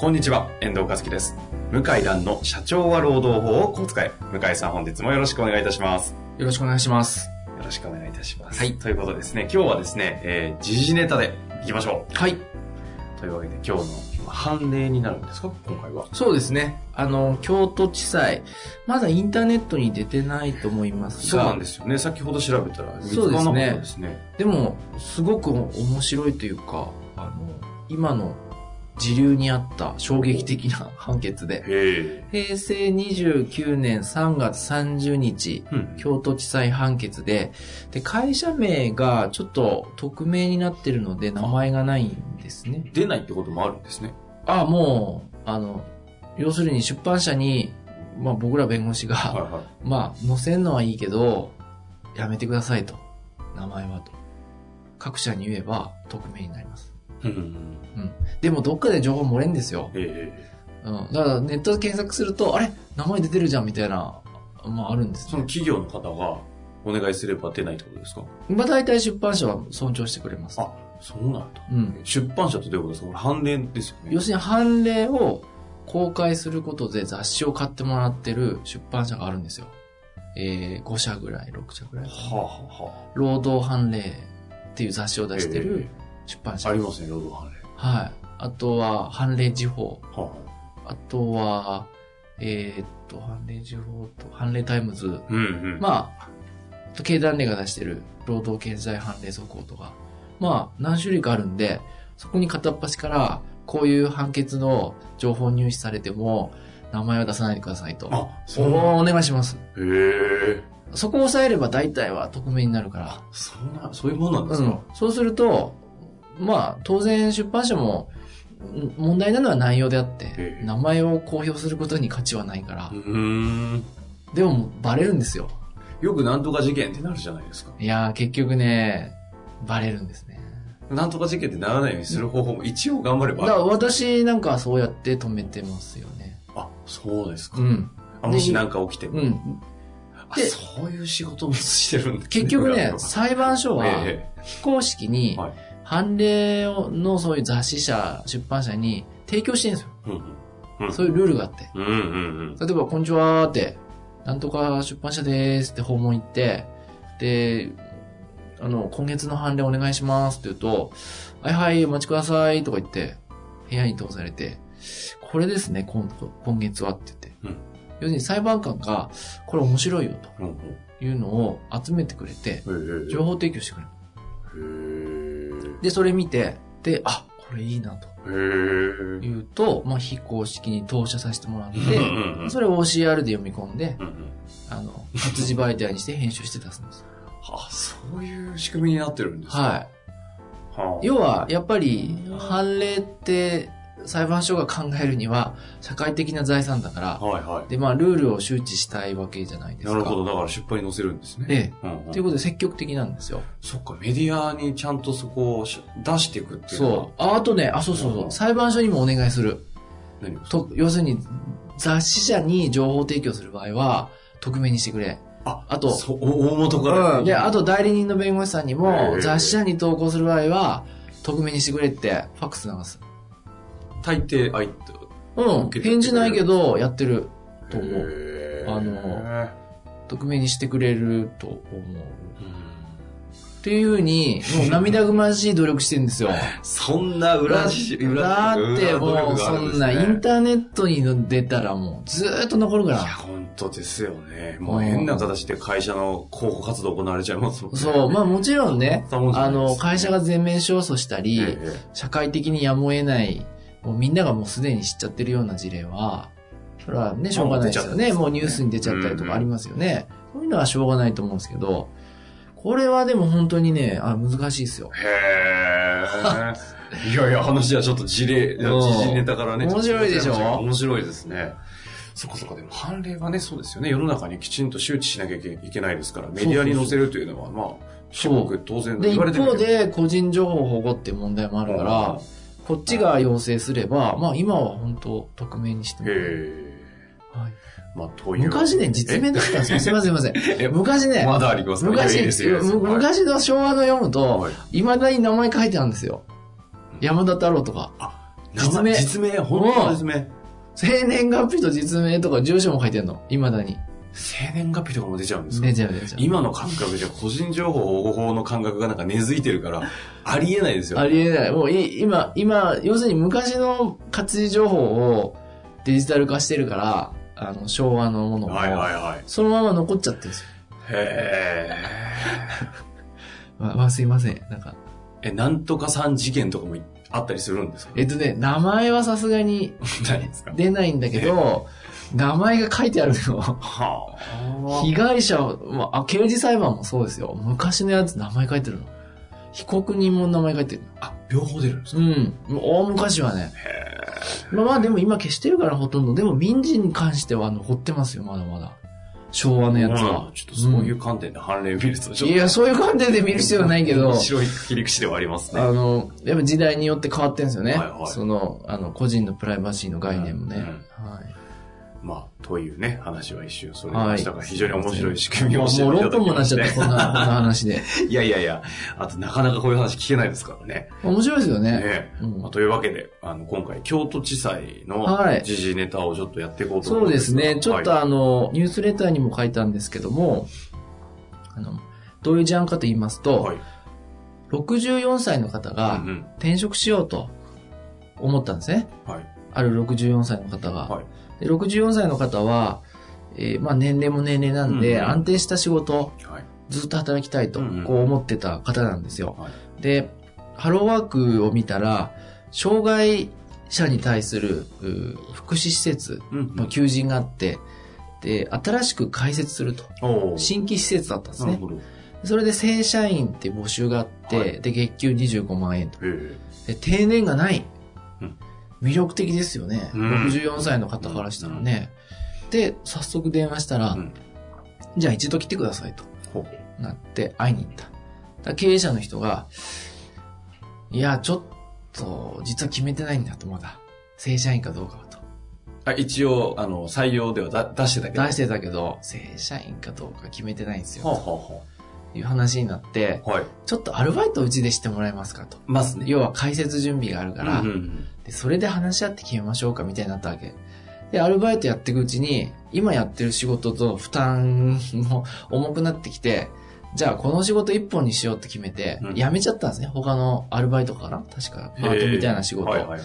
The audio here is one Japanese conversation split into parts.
こんにちは、遠藤和樹です。向井蘭の社長は労働法をこう使え。向井さん本日もよろしくお願いいたします。よろしくお願いします。よろしくお願いいたします。はいということでですね、今日はですね、えー、時事ネタでいきましょはい。う。というわけで今日の判例になるんですか？今回は。そうですね。あの、京都地裁、まだインターネットに出てないと思いますが、そうなんですよね。先ほど調べたらそうですねですね。でも、すごく面白いというか、あの、今の時流にあった衝撃的な判決で、へ平成29年3月30日、え。うん。京都地裁判決で、で、会社名がちょっと匿名になってるので名前がないんですね。出ないってこともあるんですね。あ、もう、あの、要するに出版社に、まあ僕ら弁護士が、はいはい。まあ載せんのはいいけど、やめてくださいと。名前はと。各社に言えば匿名になります。うん。うん。でもどっかで情報漏れんですよ。ええうん。だからネットで検索すると、あれ？名前出てるじゃんみたいな、まああるんですそのね。企業の方がお願いすれば出ないってことですか？まあ大体出版社は尊重してくれます。あ、そうなんだ。うん。出版社ってどういうことですか？これ判例ですよね。要するに判例を公開することで雑誌を買ってもらってる出版社があるんですよ。えー、5社ぐらい、6社ぐらい。はあ、はあは労働判例っていう雑誌をあ、出してるえ出版社。えありますね、労働判例。はい。あとは、判例時報。はあとは、えーっと、判例時報と、判例タイムズ。あ、うんうん。まあ、経団連が出してる労働経済判例速報とか。まあ、何種類かあるんで、そこに片っ端から、こういう判決の情報入手されても、名前は出さないでくださいと。あ、おそうお願いします。へえ。そこを抑えれば大体は匿名になるから。そうな、そういうもんなんですか？うん、そうすると、まあ、当然出版社も、ん問題なのは内容であってえ、え名前を公表することに価値はないからう、ーん。でもバレるんですよ。よくなんとか事件ってなるじゃないですか。いやー、結局ね、バレるんですね。なんとか事件ってならないようにする方法も一応頑張ればだから私なんかはそうやって止めてますよね。あ、そうですか。うん。あもしなんか起きても。うん。あでそういう仕事もしてるんですね結局ね裏、裁判所はえ非公式にはい判例をのそういう雑誌社、出版社に提供してるんですよ。えうんうん。そういうルールがあって。うんうんうん。例えば、こんにちはーって、なんとか出版社でーすって訪問行って、で、あの、今月の判例お願いしますって言うと、はいはい、お待ちくださいとか言って、部屋に通されて、これですね、今今月はって言って。うん要するに裁判官が、これ面白いよ。というのを集めてくれて、情報提供してくれる。で、それ見て、で、あ、これいいなと。言うと、まあ、非公式に投射させてもらって、それを OCR で読み込んで、うんうんあの、活字媒体にして編集して出すんです。あ、そういう仕組みになってるんですかはい。は要は、やっぱり、判例って、裁判所が考えるには、社会的な財産だから、はいはで、まあ、ルールを周知したいわけじゃないでい。すか。なるほど。だから出版に載せるんですね。ええ。うんうんということで積極的なんですよ。そっか、メディアにちゃんとそこをし出していくっていうそう。ああとね、あ、そうそうそう。裁判所にもお願いする。何をと、要するに、雑誌社に情報提供する場合は、匿名にしてくれ。あ、あとそう大元から。うん。で、あと代理人の弁護士さんにへも、え雑誌社に投稿する場合は、匿名にしてくれって、ファックス流す。大抵、あい。うん。返事ないけど、やってる。と思う。あの匿名にしてくれると思う。うんっていうふうに、もう涙ぐましい努力してるんですよ。そんな裏し、だってもう、そんなインターネットに出たらもう、ずーっと残るかいや、ら。本当ですよね。もう変な形で会社の広報活動行われちゃいますもんね。そう、まあもちろんね、あの、会社が全面勝訴したり、ええ社会的にやむを得ない、もうみんながもうすでに知っちゃってるような事例は、それはね、しょうがないですよね。もうニュースに出ちゃったりとかありますよね。そういうのはしょうがないと思うんですけど、これはでも本当にね、あ難しいですよ。へー。いやいや、話はちょっと事例、時うん事ネタからね。面白いでしょ？面白いですね。そこそこでも判例はね、そうですよね。世の中にきちんと周知しなきゃいけないですから、メディアに載せるというのは、まあ、至極当然で、一言われてるけど方、で個人情報保護っていう問題もあるから、こっちが要請すれば、まあ今は本当匿名にしてもへえ。はいまあ、という。昔ね、実名だったんですよ。すいませんすいません。え昔ね、まだあります昔、いやいいですよ昔の昭和の読むと、はいいまだに名前書いてあるんですよ。山田太郎とか。実名実名、本当の実名。生年月日と実名とか住所も書いてあるの。いまだに。生年月日とかも出ちゃうんですか？出ちゃう出ちゃう。今の感覚じゃ個人情報保護法の感覚がなんか根付いてるから、ありえないですよ。ありえない。もうい今、今、要するに昔の活字情報をデジタル化してるから、あの、昭和のものも、はいはいはい。そのまま残っちゃってるんですよ。へままあ、すいません。なんか、え。え、なんとかさん事件とかもあったりするんですか？えっとね、名前はさすがに 出ないんだけど、名前が書いてあるの。はあ。被害者、まあ、あ刑事裁判もそうですよ。昔のやつ名前書いてるの。被告人も名前書いてるあ、両方出るんですか？うん。もう大昔はね。まあまあでも今消してるからほとんど。でも民事に関しては残ってますよ、まだまだ。昭和のやつはうん。ちょっとそういう観点で判例見ると、ちょっと。いや、そういう観点で見る必要はないけど面、白い切り口ではありますね。あの、やっぱ時代によって変わってんですよね。はいはいその、あの、個人のプライバシーの概念もね。うんはい。まあ、というね、話は一瞬それましたが、はい非常に面白い仕組みをもう教えていただ6分もなっちゃった、こんな、話で。いやいやいや、あとなかなかこういう話聞けないですからね。面白いですよね。ねうんまあ、というわけで、あの、今回、京都地裁のはい時事ネタをちょっとやっていこうと思そううんでがですすね。ちょっとはいあの、ニュースレターにも書いたんですけども、あの、どういう事案かと言いますと、はい。64歳の方うがん転職しようと思ったんですね。うん。はい。ある64歳の方が。はい。で64歳の方は、えーまあ年齢も年齢なんで、うんうん安定した仕事、はい。ずっと働きたいと、うんうんこう思ってた方なんですよ。はい。で、ハローワークを見たら、障害者に対するう福祉施設うんの求人があって、で、新しく開設すると。新規施設だったんですね。それで正社員って募集があって、はいで、月給25万円と。え。で、定年がないうん。魅力的ですよね。うん64歳の方からしたらね。で、早速電話したら、うんじゃあ一度来てくださいとほうなって会いに行った。だ経営者の人が、いや、ちょっと、実は決めてないんだと、まだ。正社員かどうかはと。あ、一応、あの、採用ではだ出してたけど。出してたけど、正社員かどうか決めてないんですよ。はあ、はという話になって、あはい。ちょっとアルバイトうちでしてもらえますかと。ますね。要は開設準備があるから、うんうんでそれで話し合って決めましょうかみたいになったわけ。で、アルバイトやっていくうちに、今やってる仕事と負担も重くなってきて、じゃあこの仕事一本にしようって決めてう、ん辞めちゃったんですね。他のアルバイトかな確か、パートみたいな仕事。はいはい。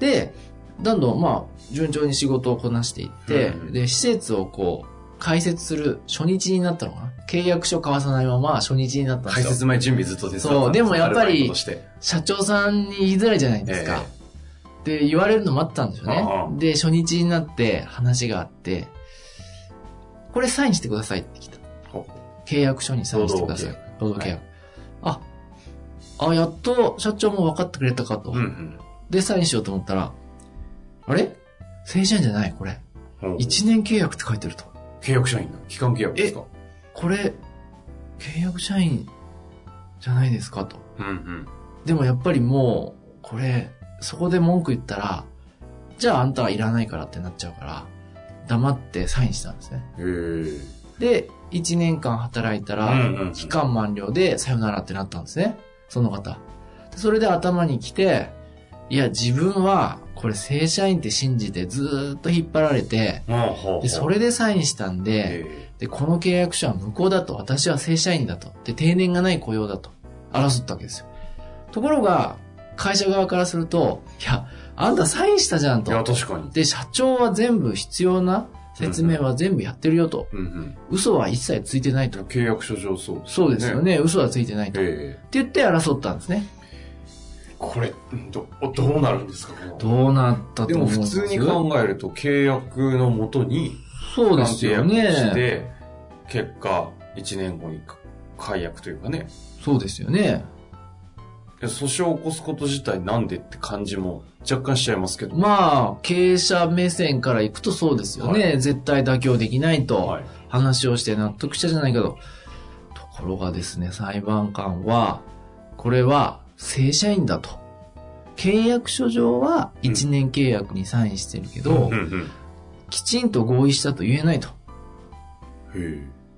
で、どんどんまあ、順調に仕事をこなしていって、うんで、施設をこう、開設する初日になったのかな？契約書交わさないまま初日になったんですよ。解説前準備ずっと手伝そうでもやっぱり社長さんに言いづらいじゃないですか。で、言われるの待ったんですよね。で、初日になって話があって、これサインしてくださいって来た。ほ契約書にサインしてください。労労働契約。あ、あ、やっと社長も分かってくれたかと。うんうん。で、サインしようと思ったら、あれ？正社員じゃないこれ。ほう1年契約って書いてると。契約社員の期間契約ですか？これ、契約社員じゃないですかと。うんうん。でもやっぱりもう、これ、そこで文句言ったら、じゃああんたはいらないからってなっちゃうから、黙ってサインしたんですね。へえ。で、1年間働いたら、期間満了でさよならってなったんですね。その方。でそれで頭に来て、いや、自分は、これ正社員って信じてずーっと引っ張られて、で、それでサインしたんで、えで、この契約書は無効だと、私は正社員だと、で、定年がない雇用だと、争ったわけですよ。ところが、会社側からすると、いや、あんたサインしたじゃんえ。いや、と。確かに。で、社長は全部必要な説明は全部やってるよと。うんうん。嘘は一切ついてないと。契約書上そう。そうですよ。ね。嘘はついてないと。ってええ。言って争ったんですね。これ、ど、どうなるんですか？どうなったとで思うんですも普通に考えると契約のもとに、そうですよ契約しね。て、結果、1年後に解約というかね。そうですよね。訴訟を起こすこと自体なんでって感じも若干しちゃいますけど。まあ、経営者目線から行くとそうですよね。は絶対妥協できないとはい。話をして納得したじゃないけど。ところがですね、裁判官は、これは正社員だと。契約書上は1年契約にサインしてるけど、うんうん。きちんと合意したと言えないと。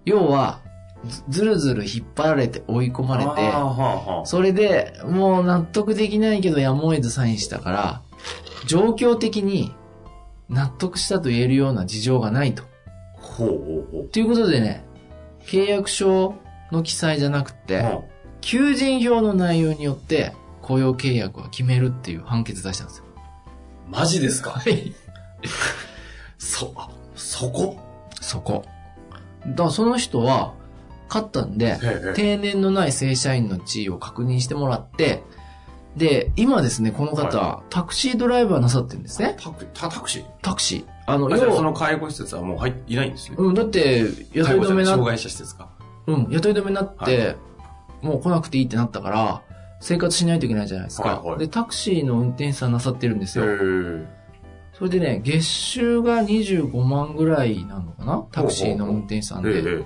要は、ずずるずる引っ張られて追い込まれて、それでもう納得できないけどやむを得ずサインしたから、状況的に納得したと言えるような事情がないと。ほうほうほう。ということでね、契約書の記載じゃなくて、は求人票の内容によって雇用契約は決めるっていう判決出したんですよ。あマジですか？はい。そ、あそこ？そこ。だからその人は、勝ったんで。定年のない正社員の地位を確認してもらって、で、今ですね、この方、はタクシードライバーなさってるんですね。タクタタクシー？タクシー。あの、あその介護施設はもう入っていないんですね。うん、だって、雇い止めな障害者施設か。うん、雇い止めになって、はもう来なくていいってなったから、生活しないといけないじゃないですか。はいはいで、タクシーの運転手さんなさってるんですよ。それでね、月収が25万ぐらいなのかな？タクシーの運転手さんで。ええ。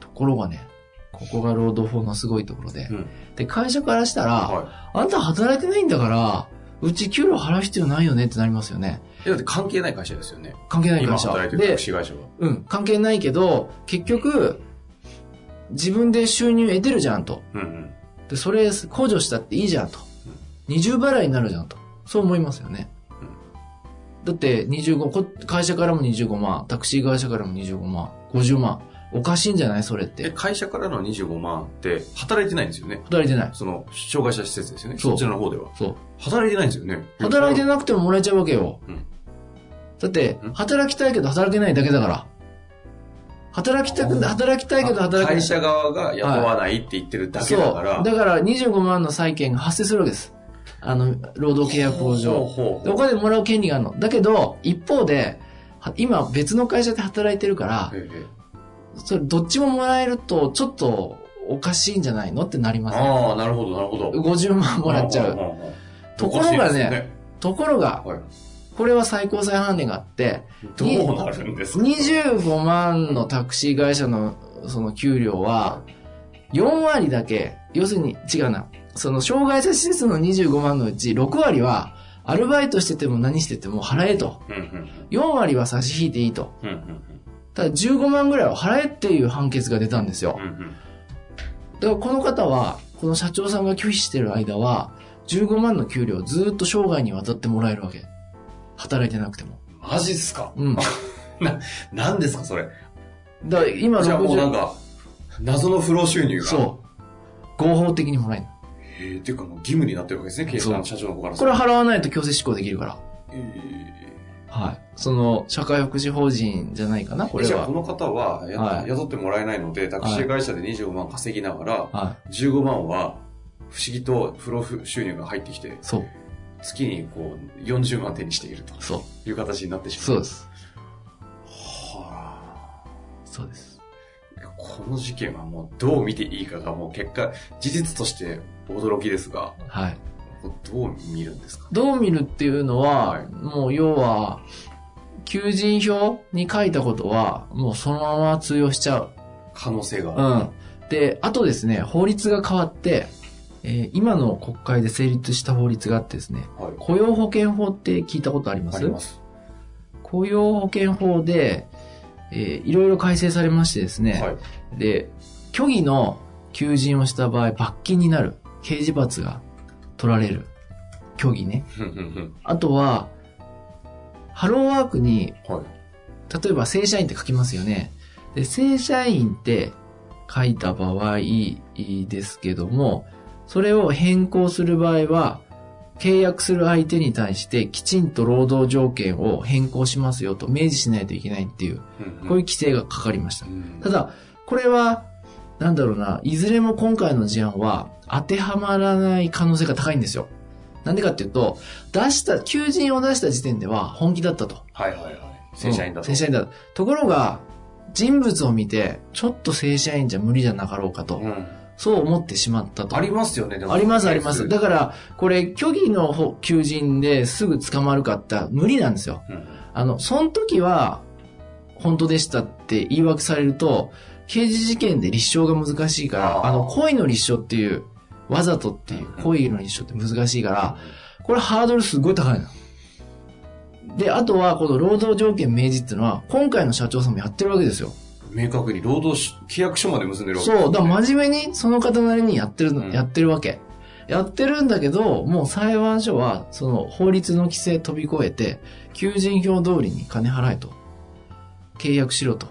ところがね、ここが労働法のすごいところで。うんで、会社からしたら、はあんた働いてないんだから、うち給料払う必要ないよねってなりますよね。だって関係ない会社ですよね。関係ない今会社。働いてるタでク、シー会社は。うん、関係ないけど、結局、自分で収入得てるじゃんと。うんうん。で、それ控除したっていいじゃんと。二重払いになるじゃんと。そう思いますよね。だって25、こ会社からも25万、タクシー会社からも25万、50万。おかしいんじゃない？それっえ、て。会社からの25万って働いてないんですよね？働いてない。その、障害者施設ですよね？そうそちらの方では。そう。働いてないんですよね？働いてなくてももらえちゃうわけよ。うんだってうん、働きたいけど働けないだけだから。働きたく、働きたいけど働けない。会社側が雇わないって言ってるだけだから。そう。だから25万の債権が発生するわけです。あの、労働契約法上。お金もらう権利があるの。だけど、一方で、は今別の会社で働いてるから、それどっちももらえると、ちょっとおかしいんじゃないのってなりますね。ああ、なるほど、なるほど。50万もらっちゃう。ところがねところが、はいこれは最高裁判例があって、どうなるんですか？25万のタクシー会社のその給料は、4割だけ、要するに違うな。その障害者施設の25万のうち6割は、アルバイトしてても何してても払えと。うんうん4割は差し引いていいと。ただ15万ぐらいは払えっていう判決が出たんですよだからこの方は、この社長さんが拒否してる間は、15万の給料をずっと生涯にわたってもらえるわけ。働いてなくても。マジっすか？うん。な、なんですかそれ？だから今じゃあもうなん60、か、謎の不労収入が。そう。合法的にもらえる。へえ、っていうかもう義務になってるわけですね、経営者社長の方からこれ払わないと強制執行できるから。えはい。その、社会福祉法人じゃないかな、これはーじゃあこ。の方はや、はい雇ってもらえないので、タクシー会社で25万稼ぎながら、は15万は不思議と不労収入が入ってきてい。、そう。月にこう40万手にしているとそう。いう形になってしまう。そうです。はそうです。あ、この事件はもうどう見ていいかがもう結果、事実として驚きですが、はい。どう見るんですか？どう見るっていうのは、はいもう要は、求人票に書いたことは、もうそのまま通用しちゃう。可能性がある。うん。で、あとですね、法律が変わって、えー今の国会で成立した法律があってですね、はい。雇用保険法って聞いたことあります？あります。雇用保険法で、えーいろいろ改正されましてですね、はい。で、虚偽の求人をした場合、罰金になる。刑事罰が取られる。虚偽ね。あとは、ハローワークに、はい。例えば正社員って書きますよね。で、正社員って書いた場合ですけども、それを変更する場合は、契約する相手に対してきちんと労働条件を変更しますよと明示しないといけないっていう、こういう規制がかかりました。うんただ、これは、なんだろうな、いずれも今回の事案は当てはまらない可能性が高いんですよ。なんでかっていうと、出した、求人を出した時点では本気だったと。はいはいはい。正社員だと。正社員だと。ところが、人物を見て、ちょっと正社員じゃ無理じゃなかろうかと、うん。そう思ってしまったと。ありますよね、ありますあります。だから、これ、虚偽のほ求人ですぐ捕まるかって無理なんですよ。うんあの、その時は、本当でしたって言い訳されると、刑事事件で立証が難しいから、あの、故意の立証っていう、わざとっていううん故意の立証って難しいから、これハードルすごい高いの。で、あとは、この労働条件明示っていうのは、今回の社長さんもやってるわけですよ。明確に労働し契約書まで結んでるわけですそう、だから真面目にその方なりにやってるの、うんやってるわけ。やってるんだけど、もう裁判所は、その法律の規制飛び越えて、求人票通りに金払えと。契約しろと。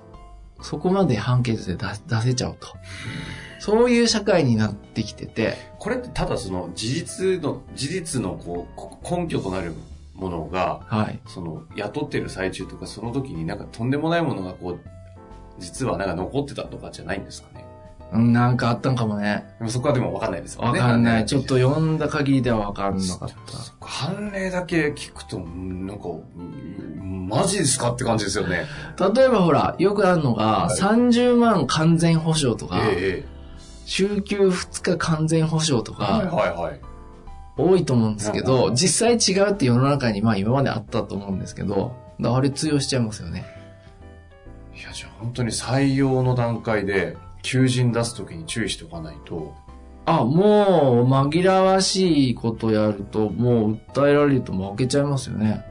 そこまで判決で出出せちゃうと。そういう社会になってきてて、これってただその事実の、事実のこうこ根拠となるものが、はい。その雇ってる最中とかその時になんかとんでもないものがこう、実はなんか残ってたとかじゃないんですかね。うん、なんかあったんかもね。でもそこはでも分かんないですもんね。わかんない。ちょっと読んだ限りではわかんなかった。判例だけ聞くと、うんなんか、うんマジですかって感じですよね。例えばほら、よくあるのが、はい30万完全保証とか、ええ週休2日完全保証とええはいか、はいはい。多いと思うんですけうど、ん実際違うって世の中にまあ今まであったと思うんですけど、あれ通用しちゃいますよね。じゃあ本当に採用の段階で、求人出すときに注意しておかないと、あ、もう紛らわしいことやると、もう訴えられると負けちゃいますよね。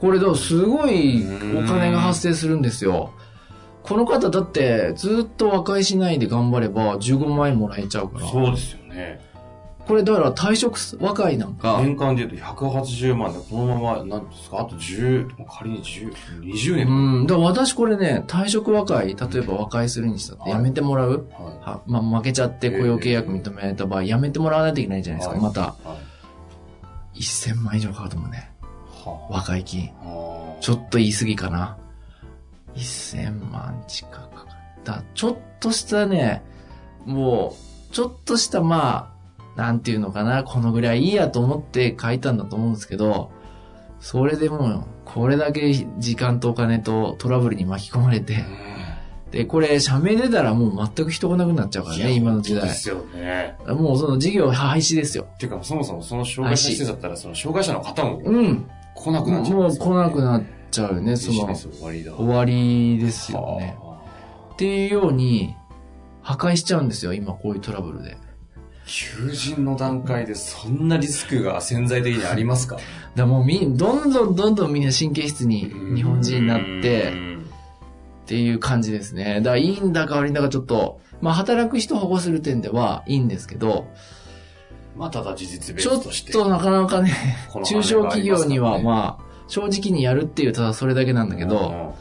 これだからすごいお金が発生するんですよ。この方だってずっと和解しないで頑張れば15万円もらえちゃうから。そうですよね。これだから退職和解なんか、年間で言うと180万で、このまま、なんですか、あと10、仮に10、20年。うん。だから私これね、退職和解、例えば和解するにしたってはいやめてもらう、ははまあ、負けちゃって雇用契約認められた場合、やめてもらわないといけないじゃないですか。はいまた、い。はい。1000万以上かかると思うね。は和解金。あ。ちょっと言い過ぎかな。1000万近くかかった。ちょっとしたね、もう、ちょっとしたまあ、なんていうのかな、このぐらいいいやと思って書いたんだと思うんですけど、それでもう、これだけ時間とお金とトラブルに巻き込まれて、で、これ、社名出たらもう全く人がなくなっちゃうからね、今の時代で。すよね。もうその事業廃止ですよ。っていうか、そもそもその障害者施設だったら、その障害者の方もうん。来なくなっちゃもう来なくっなっちゃうよね、その、終わりだ。終わりですよね。はっていうように、破壊しちゃうんですよ、今こういうトラブルで。あ求人の段階でそんなリスクが潜在的にありますか？だもうみ、どんどんどんどんみんな神経質に日本人になってう、んっていう感じですね。だからいいんだか悪いんだかちょっと、まあ働く人を保護する点ではいいんですけど、まあ、ただ事実ベちょっースとして。となかなかね、この中小企業にはあ、まあ、正直にやるっていうただそれだけなんだけど、うん、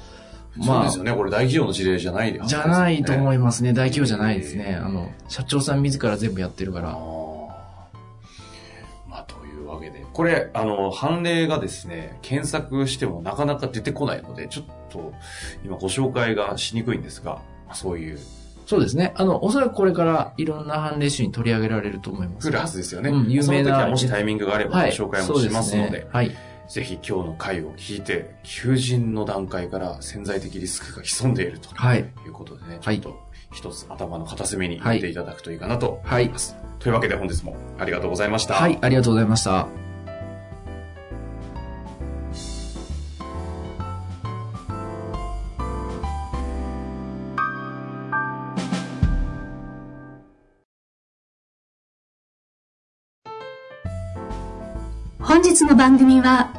まあそうですよね。これ大企業の事例じゃないでじゃないと思いいますね。大企業じゃないですね。あの、社長さん自ら全部やってるから。まあ、というわけで。これ、あの、判例がですね、検索してもなかなか出てこないので、ちょっと、今ご紹介がしにくいんですが、そういう、そうですね。あの、おそらくこれからいろんな判例集に取り上げられると思います。来るはずですよね。うん有名なその時はもしタイミングがあればごはい。紹介もしますので、そうすねはい。ぜひ今日の回を聞いて、求人の段階から潜在的リスクが潜んでいるとはい。いうことでね、ちはいょっと一つ頭の片隅に入れていただくといいかなとはい思います。というわけで本日もありがとうございました。はい。ありがとうございました。本日の番組は